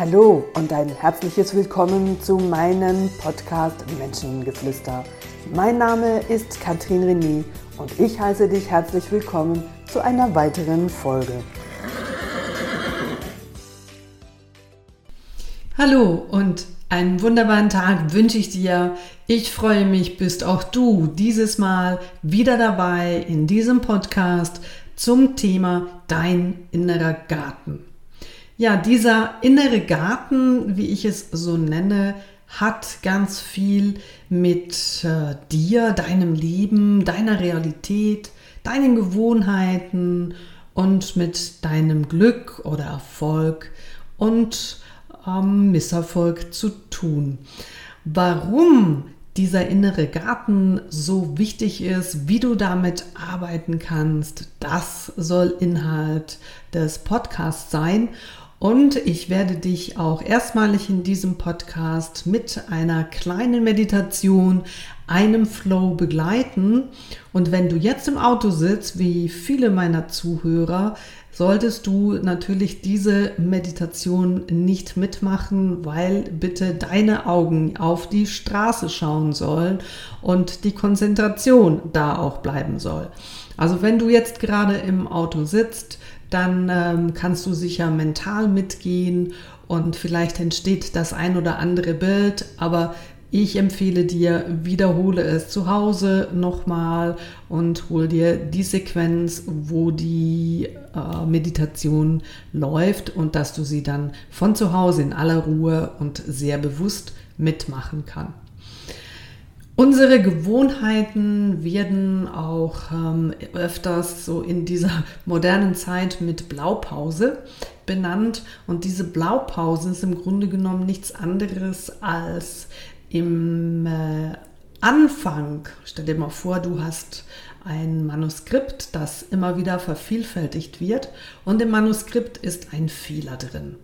Hallo und ein herzliches Willkommen zu meinem Podcast Menschengeflüster. Mein Name ist Katrin René und ich heiße dich herzlich willkommen zu einer weiteren Folge. Hallo und einen wunderbaren Tag wünsche ich dir. Ich freue mich, bist auch du dieses Mal wieder dabei in diesem Podcast zum Thema Dein innerer Garten. Ja, dieser innere Garten, wie ich es so nenne, hat ganz viel mit äh, dir, deinem Leben, deiner Realität, deinen Gewohnheiten und mit deinem Glück oder Erfolg und ähm, Misserfolg zu tun. Warum dieser innere Garten so wichtig ist, wie du damit arbeiten kannst, das soll Inhalt des Podcasts sein. Und ich werde dich auch erstmalig in diesem Podcast mit einer kleinen Meditation, einem Flow begleiten. Und wenn du jetzt im Auto sitzt, wie viele meiner Zuhörer, solltest du natürlich diese Meditation nicht mitmachen, weil bitte deine Augen auf die Straße schauen sollen und die Konzentration da auch bleiben soll. Also wenn du jetzt gerade im Auto sitzt, dann ähm, kannst du sicher mental mitgehen und vielleicht entsteht das ein oder andere Bild, aber ich empfehle dir, wiederhole es zu Hause nochmal und hol dir die Sequenz, wo die äh, Meditation läuft und dass du sie dann von zu Hause in aller Ruhe und sehr bewusst mitmachen kannst. Unsere Gewohnheiten werden auch ähm, öfters so in dieser modernen Zeit mit Blaupause benannt. Und diese Blaupause ist im Grunde genommen nichts anderes als im äh, Anfang. Stell dir mal vor, du hast ein Manuskript, das immer wieder vervielfältigt wird und im Manuskript ist ein Fehler drin.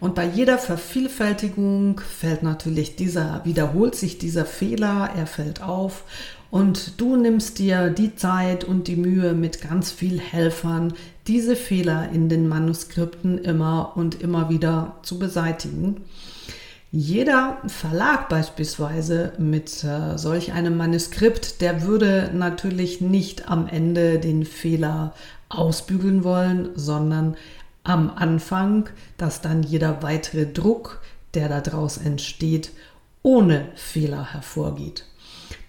Und bei jeder Vervielfältigung fällt natürlich dieser, wiederholt sich dieser Fehler, er fällt auf und du nimmst dir die Zeit und die Mühe mit ganz viel Helfern, diese Fehler in den Manuskripten immer und immer wieder zu beseitigen. Jeder Verlag beispielsweise mit äh, solch einem Manuskript, der würde natürlich nicht am Ende den Fehler ausbügeln wollen, sondern am Anfang, dass dann jeder weitere Druck, der daraus entsteht, ohne Fehler hervorgeht.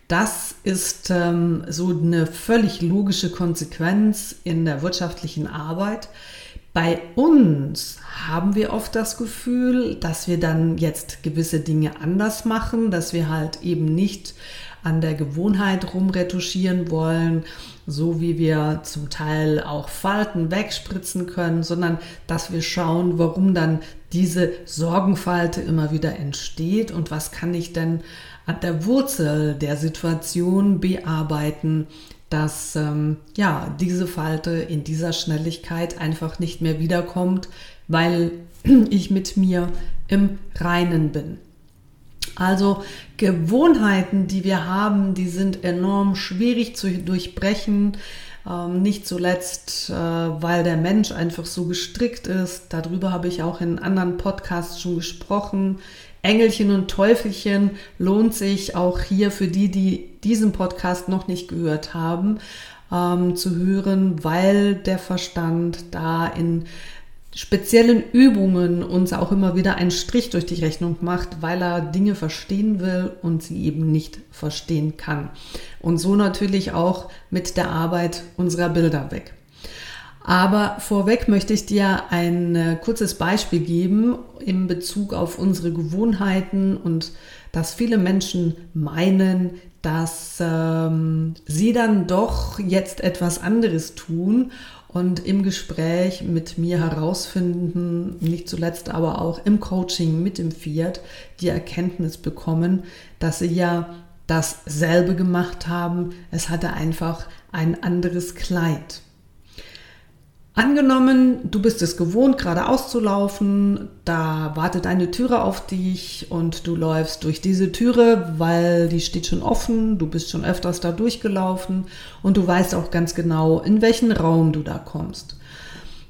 Das ist ähm, so eine völlig logische Konsequenz in der wirtschaftlichen Arbeit. Bei uns haben wir oft das Gefühl, dass wir dann jetzt gewisse Dinge anders machen, dass wir halt eben nicht an der Gewohnheit rumretuschieren wollen, so wie wir zum Teil auch Falten wegspritzen können, sondern dass wir schauen, warum dann diese Sorgenfalte immer wieder entsteht und was kann ich denn an der Wurzel der Situation bearbeiten, dass ähm, ja diese Falte in dieser Schnelligkeit einfach nicht mehr wiederkommt, weil ich mit mir im Reinen bin. Also Gewohnheiten, die wir haben, die sind enorm schwierig zu durchbrechen. Ähm, nicht zuletzt, äh, weil der Mensch einfach so gestrickt ist. Darüber habe ich auch in anderen Podcasts schon gesprochen. Engelchen und Teufelchen lohnt sich auch hier für die, die diesen Podcast noch nicht gehört haben, ähm, zu hören, weil der Verstand da in speziellen Übungen uns auch immer wieder einen Strich durch die Rechnung macht, weil er Dinge verstehen will und sie eben nicht verstehen kann. Und so natürlich auch mit der Arbeit unserer Bilder weg. Aber vorweg möchte ich dir ein äh, kurzes Beispiel geben in Bezug auf unsere Gewohnheiten und dass viele Menschen meinen, dass ähm, sie dann doch jetzt etwas anderes tun und im Gespräch mit mir herausfinden, nicht zuletzt aber auch im Coaching mit dem Fiat, die Erkenntnis bekommen, dass sie ja dasselbe gemacht haben. Es hatte einfach ein anderes Kleid. Angenommen, du bist es gewohnt, geradeaus zu laufen, da wartet eine Türe auf dich und du läufst durch diese Türe, weil die steht schon offen, du bist schon öfters da durchgelaufen und du weißt auch ganz genau, in welchen Raum du da kommst.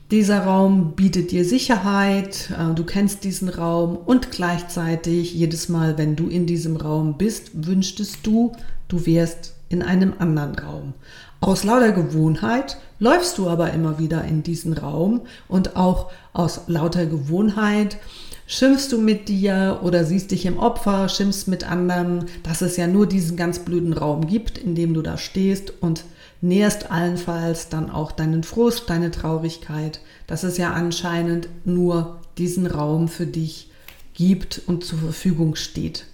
Dieser Raum bietet dir Sicherheit, äh, du kennst diesen Raum und gleichzeitig jedes Mal, wenn du in diesem Raum bist, wünschtest du, du wärst in einem anderen Raum. Aus lauter Gewohnheit läufst du aber immer wieder in diesen Raum und auch aus lauter Gewohnheit schimpfst du mit dir oder siehst dich im Opfer, schimpfst mit anderen, dass es ja nur diesen ganz blöden Raum gibt, in dem du da stehst und nährst allenfalls dann auch deinen Frust, deine Traurigkeit, dass es ja anscheinend nur diesen Raum für dich gibt und zur Verfügung steht.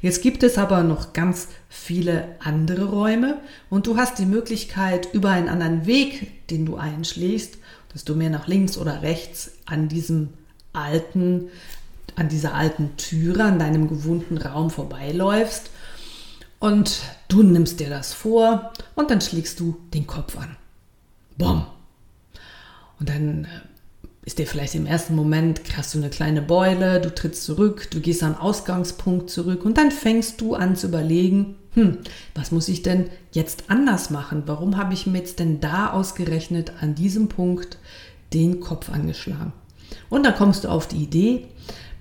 Jetzt gibt es aber noch ganz viele andere Räume und du hast die Möglichkeit, über einen anderen Weg, den du einschlägst, dass du mehr nach links oder rechts an diesem alten, an dieser alten Türe, an deinem gewohnten Raum vorbeiläufst und du nimmst dir das vor und dann schlägst du den Kopf an. Bom. Und dann äh, ist dir vielleicht im ersten Moment, hast du eine kleine Beule, du trittst zurück, du gehst am Ausgangspunkt zurück und dann fängst du an zu überlegen, hm, was muss ich denn jetzt anders machen? Warum habe ich mir jetzt denn da ausgerechnet an diesem Punkt den Kopf angeschlagen? Und dann kommst du auf die Idee,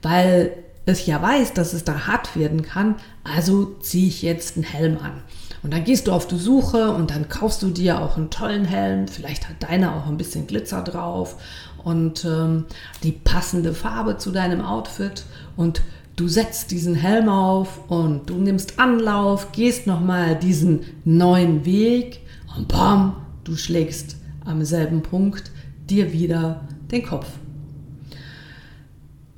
weil es ja weiß, dass es da hart werden kann, also ziehe ich jetzt einen Helm an. Und dann gehst du auf die Suche und dann kaufst du dir auch einen tollen Helm. Vielleicht hat deiner auch ein bisschen Glitzer drauf und ähm, die passende Farbe zu deinem Outfit. Und du setzt diesen Helm auf und du nimmst Anlauf, gehst nochmal diesen neuen Weg und bam, du schlägst am selben Punkt dir wieder den Kopf.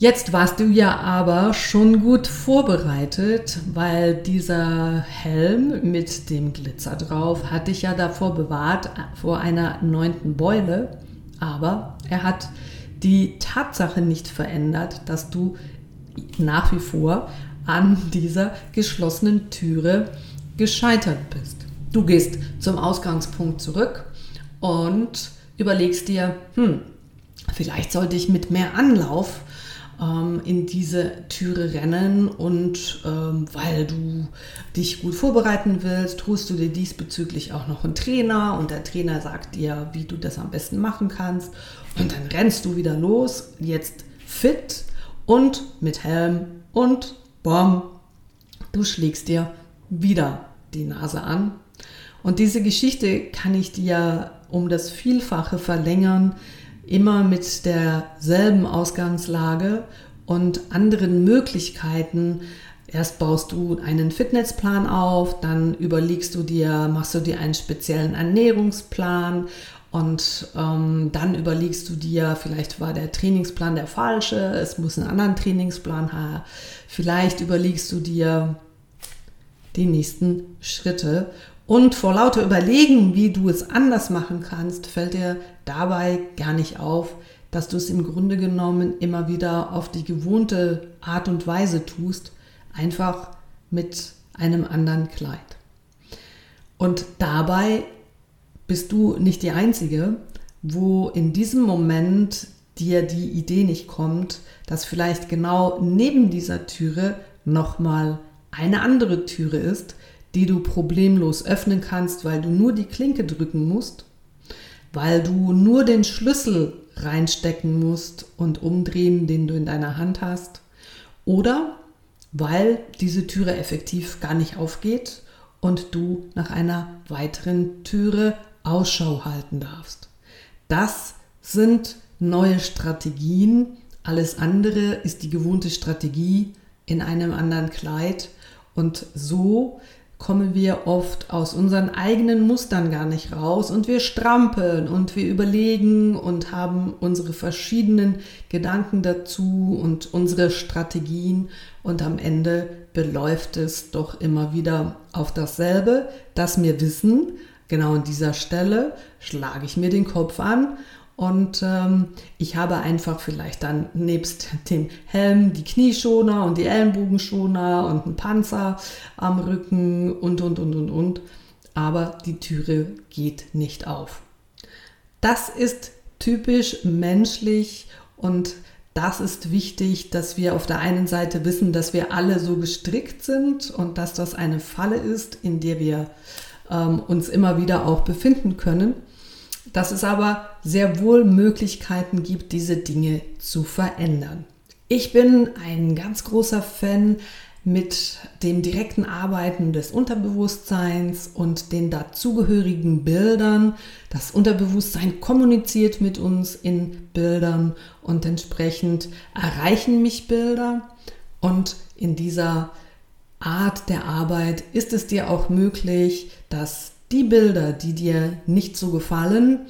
Jetzt warst du ja aber schon gut vorbereitet, weil dieser Helm mit dem Glitzer drauf hat dich ja davor bewahrt, vor einer neunten Beule. Aber er hat die Tatsache nicht verändert, dass du nach wie vor an dieser geschlossenen Türe gescheitert bist. Du gehst zum Ausgangspunkt zurück und überlegst dir, hm, vielleicht sollte ich mit mehr Anlauf ähm, in diese Türe rennen und ähm, weil du dich gut vorbereiten willst, tust du dir diesbezüglich auch noch einen Trainer und der Trainer sagt dir, wie du das am besten machen kannst. Und dann rennst du wieder los, jetzt fit und mit Helm und bom, du schlägst dir wieder die Nase an. Und diese Geschichte kann ich dir um das Vielfache verlängern, immer mit derselben Ausgangslage und anderen Möglichkeiten. Erst baust du einen Fitnessplan auf, dann überlegst du dir, machst du dir einen speziellen Ernährungsplan und ähm, dann überlegst du dir, vielleicht war der Trainingsplan der falsche, es muss einen anderen Trainingsplan haben. Vielleicht überlegst du dir die nächsten Schritte und vor lauter Überlegen, wie du es anders machen kannst, fällt dir dabei gar nicht auf, dass du es im Grunde genommen immer wieder auf die gewohnte Art und Weise tust, einfach mit einem anderen Kleid. Und dabei bist du nicht die Einzige, wo in diesem Moment dir die Idee nicht kommt, dass vielleicht genau neben dieser Türe nochmal eine andere Türe ist, die du problemlos öffnen kannst, weil du nur die Klinke drücken musst, weil du nur den Schlüssel reinstecken musst und umdrehen, den du in deiner Hand hast, oder weil diese Türe effektiv gar nicht aufgeht und du nach einer weiteren Türe Ausschau halten darfst. Das sind neue Strategien. Alles andere ist die gewohnte Strategie in einem anderen Kleid. Und so kommen wir oft aus unseren eigenen Mustern gar nicht raus. Und wir strampeln und wir überlegen und haben unsere verschiedenen Gedanken dazu und unsere Strategien. Und am Ende beläuft es doch immer wieder auf dasselbe, dass wir wissen, genau an dieser Stelle schlage ich mir den Kopf an und ähm, ich habe einfach vielleicht dann nebst dem Helm die Knieschoner und die Ellenbogenschoner und einen Panzer am Rücken und, und, und, und, und. Aber die Türe geht nicht auf. Das ist typisch menschlich und das ist wichtig, dass wir auf der einen Seite wissen, dass wir alle so gestrickt sind und dass das eine Falle ist, in der wir ähm, uns immer wieder auch befinden können. Dass es aber sehr wohl Möglichkeiten gibt, diese Dinge zu verändern. Ich bin ein ganz großer Fan mit dem direkten Arbeiten des Unterbewusstseins und den dazugehörigen Bildern. Das Unterbewusstsein kommuniziert mit uns in Bildern und entsprechend erreichen mich Bilder. Und in dieser Art der Arbeit ist es dir auch möglich, dass die Bilder, die dir nicht so gefallen,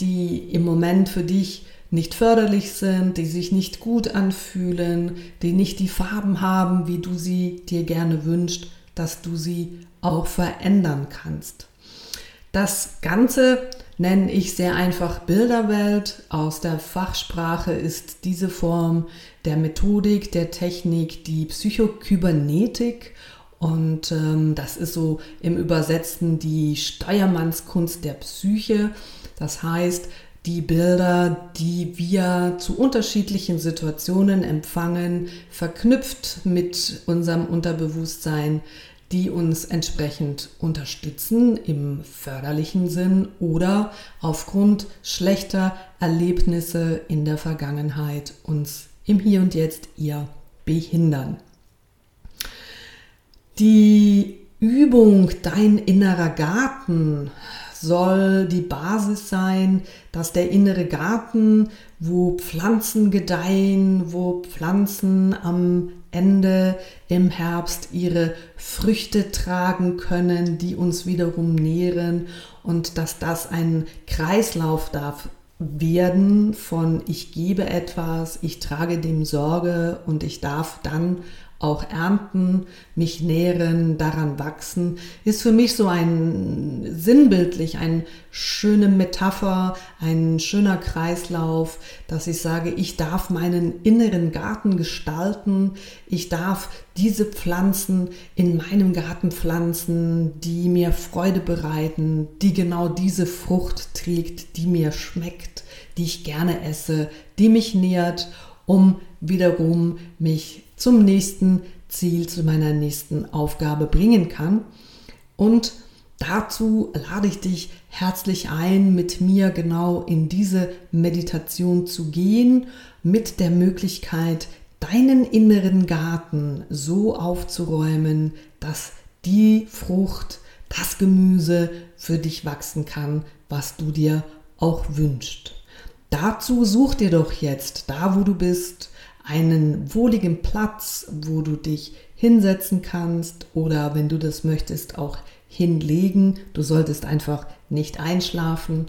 die im Moment für dich nicht förderlich sind, die sich nicht gut anfühlen, die nicht die Farben haben, wie du sie dir gerne wünschst, dass du sie auch verändern kannst. Das Ganze nenne ich sehr einfach Bilderwelt. Aus der Fachsprache ist diese Form der Methodik, der Technik die Psychokybernetik und ähm, das ist so im Übersetzten die Steuermannskunst der Psyche. Das heißt, die Bilder, die wir zu unterschiedlichen Situationen empfangen, verknüpft mit unserem Unterbewusstsein, die uns entsprechend unterstützen im förderlichen Sinn oder aufgrund schlechter Erlebnisse in der Vergangenheit uns im Hier und Jetzt eher behindern. Die Übung Dein innerer Garten soll die Basis sein, dass der innere Garten, wo Pflanzen gedeihen, wo Pflanzen am Ende im Herbst ihre Früchte tragen können, die uns wiederum nähren und dass das ein Kreislauf darf werden von ich gebe etwas, ich trage dem Sorge und ich darf dann auch ernten, mich nähren, daran wachsen, ist für mich so ein sinnbildlich, eine schöne Metapher, ein schöner Kreislauf, dass ich sage, ich darf meinen inneren Garten gestalten, ich darf diese Pflanzen in meinem Garten pflanzen, die mir Freude bereiten, die genau diese Frucht trägt, die mir schmeckt, die ich gerne esse, die mich nährt, um wiederum mich zum nächsten Ziel, zu meiner nächsten Aufgabe bringen kann. Und dazu lade ich dich herzlich ein, mit mir genau in diese Meditation zu gehen, mit der Möglichkeit, deinen inneren Garten so aufzuräumen, dass die Frucht, das Gemüse für dich wachsen kann, was du dir auch wünschst. Dazu such dir doch jetzt, da wo du bist, einen wohligen Platz, wo du dich hinsetzen kannst oder wenn du das möchtest auch hinlegen. Du solltest einfach nicht einschlafen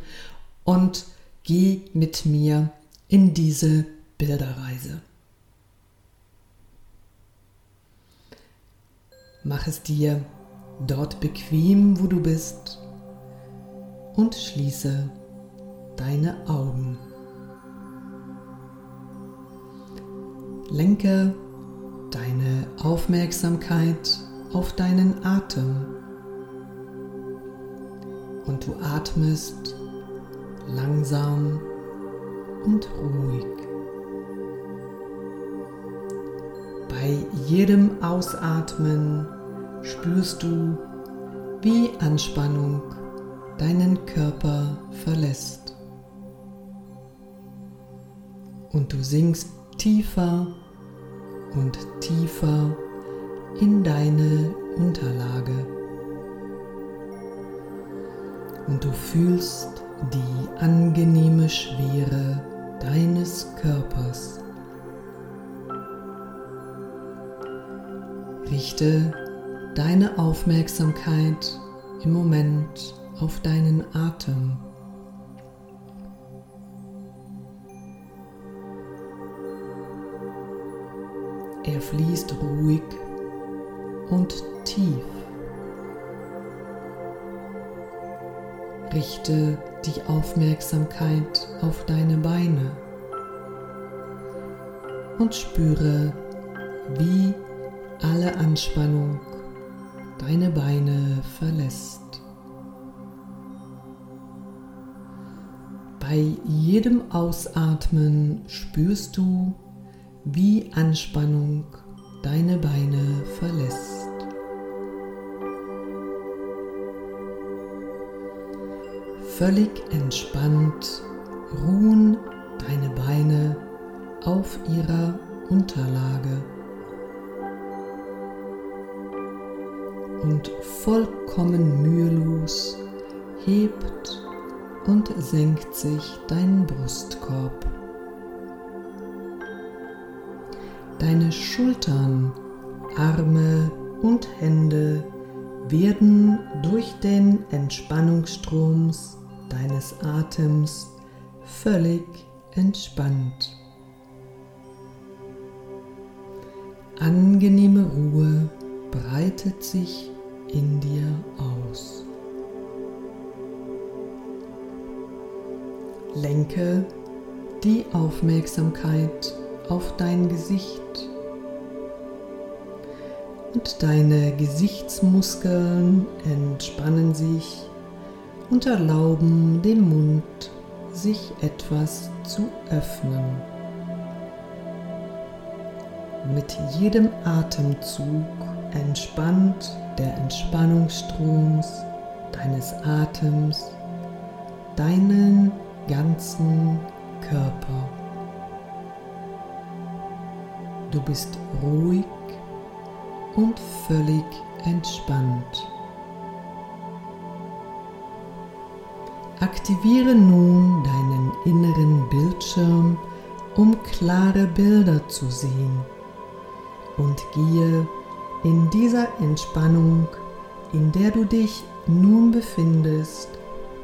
und geh mit mir in diese Bilderreise. Mach es dir dort bequem, wo du bist und schließe deine Augen. Lenke deine Aufmerksamkeit auf deinen Atem und du atmest langsam und ruhig. Bei jedem Ausatmen spürst du, wie Anspannung deinen Körper verlässt. Und du sinkst tiefer und tiefer in deine Unterlage. Und du fühlst die angenehme Schwere deines Körpers. Richte deine Aufmerksamkeit im Moment auf deinen Atem. Er fließt ruhig und tief. Richte die Aufmerksamkeit auf deine Beine und spüre, wie alle Anspannung deine Beine verlässt. Bei jedem Ausatmen spürst du, wie Anspannung deine Beine verlässt. völlig entspannt ruhen deine Beine auf ihrer Unterlage. Und vollkommen mühelos hebt und senkt sich dein Brustkorb. Deine Schultern, Arme und Hände werden durch den Entspannungsstrom deines Atems völlig entspannt. Angenehme Ruhe breitet sich in dir aus. Lenke die Aufmerksamkeit auf dein Gesicht und deine Gesichtsmuskeln entspannen sich und erlauben dem Mund sich etwas zu öffnen. Mit jedem Atemzug entspannt der Entspannungsstrom deines Atems deinen ganzen Körper. Du bist ruhig und völlig entspannt. Aktiviere nun deinen inneren Bildschirm, um klare Bilder zu sehen und gehe in dieser Entspannung, in der du dich nun befindest,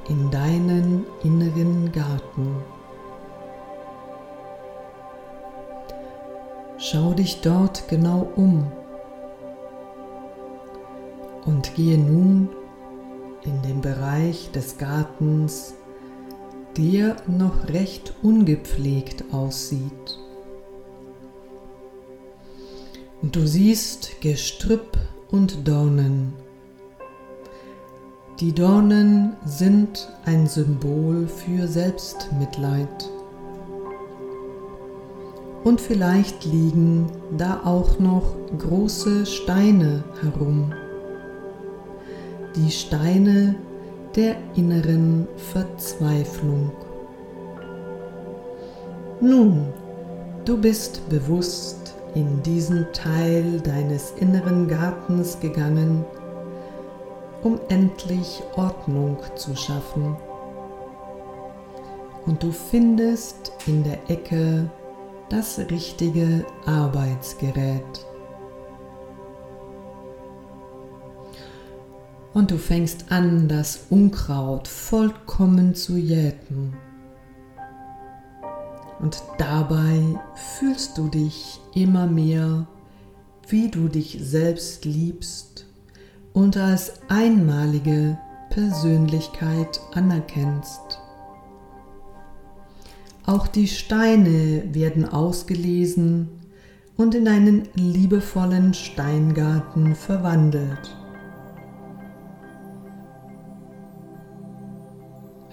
in deinen inneren Garten. Schau dich dort genau um und gehe nun in den Bereich des Gartens, der noch recht ungepflegt aussieht. Und du siehst Gestrüpp und Dornen. Die Dornen sind ein Symbol für Selbstmitleid. Und vielleicht liegen da auch noch große Steine herum die Steine der inneren Verzweiflung. Nun, du bist bewusst in diesen Teil deines inneren Gartens gegangen, um endlich Ordnung zu schaffen. Und du findest in der Ecke das richtige Arbeitsgerät. und du fängst an, das Unkraut vollkommen zu jäten. Und dabei fühlst du dich immer mehr, wie du dich selbst liebst und als einmalige Persönlichkeit anerkennst. Auch die Steine werden ausgelesen und in einen liebevollen Steingarten verwandelt.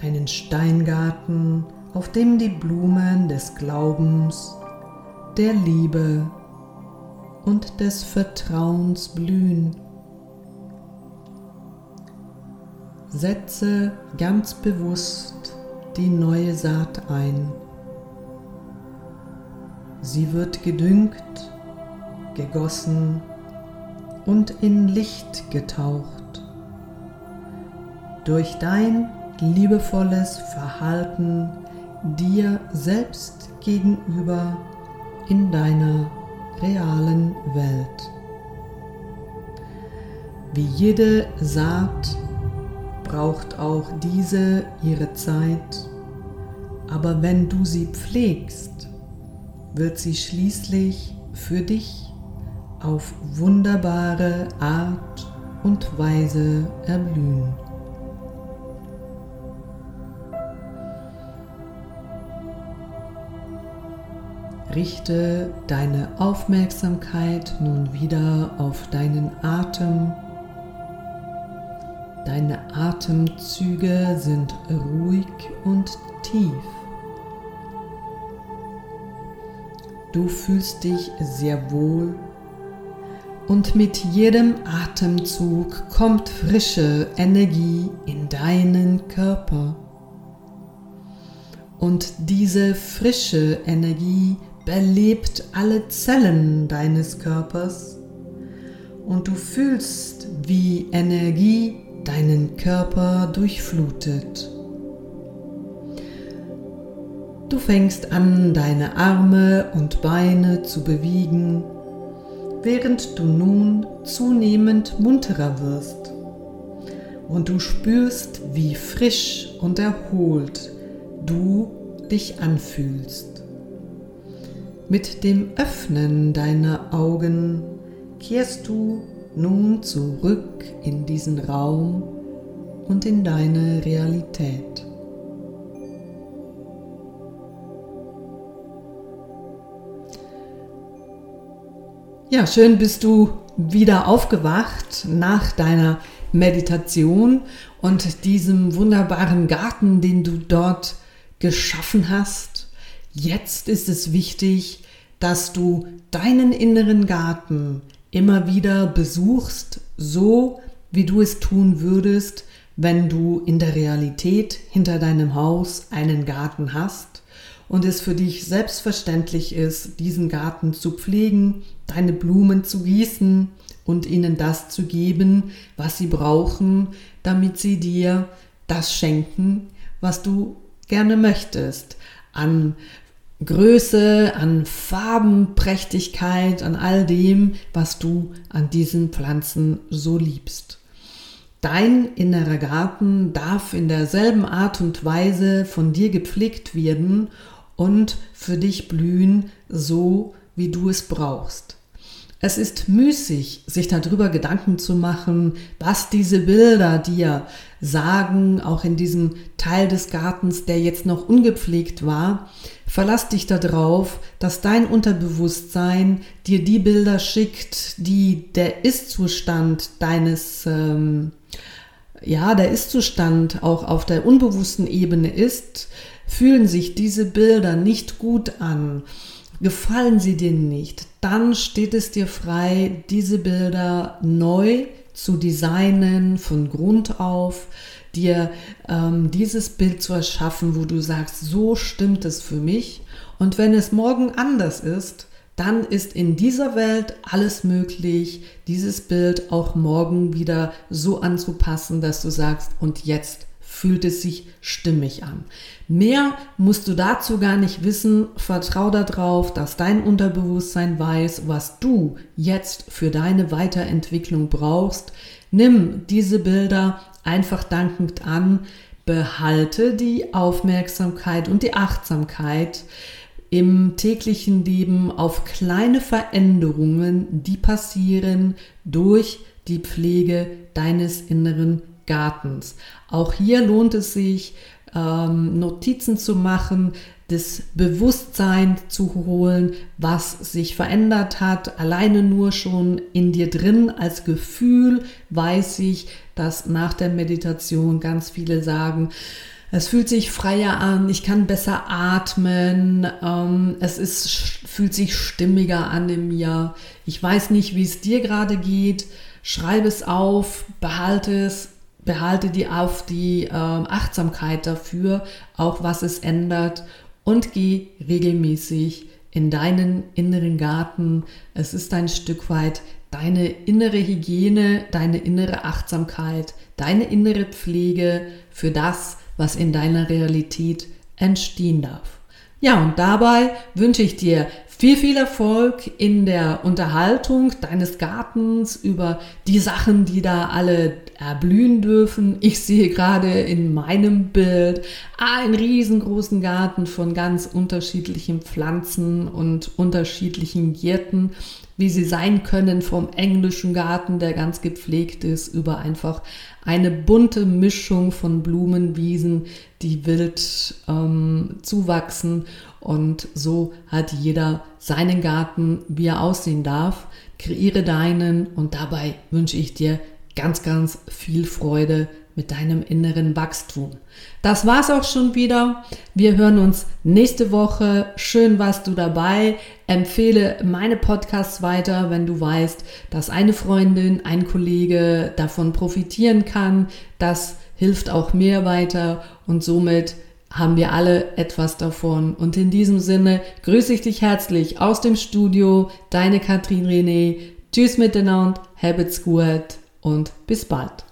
einen Steingarten, auf dem die Blumen des Glaubens, der Liebe und des Vertrauens blühen. Setze ganz bewusst die neue Saat ein. Sie wird gedüngt, gegossen und in Licht getaucht. Durch dein liebevolles Verhalten dir selbst gegenüber in deiner realen Welt. Wie jede Saat braucht auch diese ihre Zeit, aber wenn du sie pflegst, wird sie schließlich für dich auf wunderbare Art und Weise erblühen. Richte deine Aufmerksamkeit nun wieder auf deinen Atem. Deine Atemzüge sind ruhig und tief. Du fühlst dich sehr wohl und mit jedem Atemzug kommt frische Energie in deinen Körper. Und diese frische Energie belebt alle Zellen deines Körpers und du fühlst, wie Energie deinen Körper durchflutet. Du fängst an, deine Arme und Beine zu bewegen, während du nun zunehmend munterer wirst. Und du spürst, wie frisch und erholt du dich anfühlst. Mit dem Öffnen deiner Augen kehrst du nun zurück in diesen Raum und in deine Realität. Ja, schön bist du wieder aufgewacht nach deiner Meditation und diesem wunderbaren Garten, den du dort geschaffen hast. Jetzt ist es wichtig, dass du deinen inneren Garten immer wieder besuchst, so wie du es tun würdest, wenn du in der Realität hinter deinem Haus einen Garten hast und es für dich selbstverständlich ist, diesen Garten zu pflegen, deine Blumen zu gießen und ihnen das zu geben, was sie brauchen, damit sie dir das schenken, was du gerne möchtest, an Größe, an Farbenprächtigkeit, an all dem, was du an diesen Pflanzen so liebst. Dein innerer Garten darf in derselben Art und Weise von dir gepflegt werden und für dich blühen, so wie du es brauchst. Es ist müßig, sich darüber Gedanken zu machen, was diese Bilder dir sagen, auch in diesem Teil des Gartens, der jetzt noch ungepflegt war. Verlass dich darauf, dass dein Unterbewusstsein dir die Bilder schickt, die der Ist-Zustand deines, ähm, ja, der Ist-Zustand auch auf der unbewussten Ebene ist, Fühlen sich diese Bilder nicht gut an, gefallen sie dir nicht, dann steht es dir frei, diese Bilder neu zu designen, von Grund auf, dir ähm, dieses Bild zu erschaffen, wo du sagst, so stimmt es für mich. Und wenn es morgen anders ist, dann ist in dieser Welt alles möglich, dieses Bild auch morgen wieder so anzupassen, dass du sagst, und jetzt fühlt es sich stimmig an. Mehr musst du dazu gar nicht wissen. Vertrau darauf, dass dein Unterbewusstsein weiß, was du jetzt für deine Weiterentwicklung brauchst. Nimm diese Bilder einfach dankend an. Behalte die Aufmerksamkeit und die Achtsamkeit im täglichen Leben auf kleine Veränderungen, die passieren durch die Pflege deines inneren Gartens. Auch hier lohnt es sich, ähm, Notizen zu machen, das Bewusstsein zu holen, was sich verändert hat. Alleine nur schon in dir drin als Gefühl weiß ich, dass nach der Meditation ganz viele sagen, es fühlt sich freier an, ich kann besser atmen, ähm, es ist, fühlt sich stimmiger an in mir. Ich weiß nicht, wie es dir gerade geht. Schreibe es auf, behalte es, behalte die auf die äh, Achtsamkeit dafür, auch was es ändert und geh regelmäßig in deinen inneren Garten. Es ist ein Stück weit deine innere Hygiene, deine innere Achtsamkeit, deine innere Pflege für das, was in deiner Realität entstehen darf. Ja, und dabei wünsche ich dir viel, viel Erfolg in der Unterhaltung deines Gartens über die Sachen, die da alle erblühen dürfen. Ich sehe gerade in meinem Bild einen riesengroßen Garten von ganz unterschiedlichen Pflanzen und unterschiedlichen Gärten, wie sie sein können vom englischen Garten, der ganz gepflegt ist, über einfach eine bunte Mischung von Blumenwiesen, die wild ähm, zuwachsen. Und so hat jeder seinen Garten, wie er aussehen darf. Kreiere deinen und dabei wünsche ich dir ganz, ganz viel Freude mit deinem inneren Wachstum. Das war's auch schon wieder. Wir hören uns nächste Woche. Schön warst du dabei. Empfehle meine Podcasts weiter, wenn du weißt, dass eine Freundin, ein Kollege davon profitieren kann. Das hilft auch mir weiter und somit haben wir alle etwas davon. Und in diesem Sinne grüße ich dich herzlich aus dem Studio, deine Katrin René. Tschüss miteinander, habt's gut und bis bald.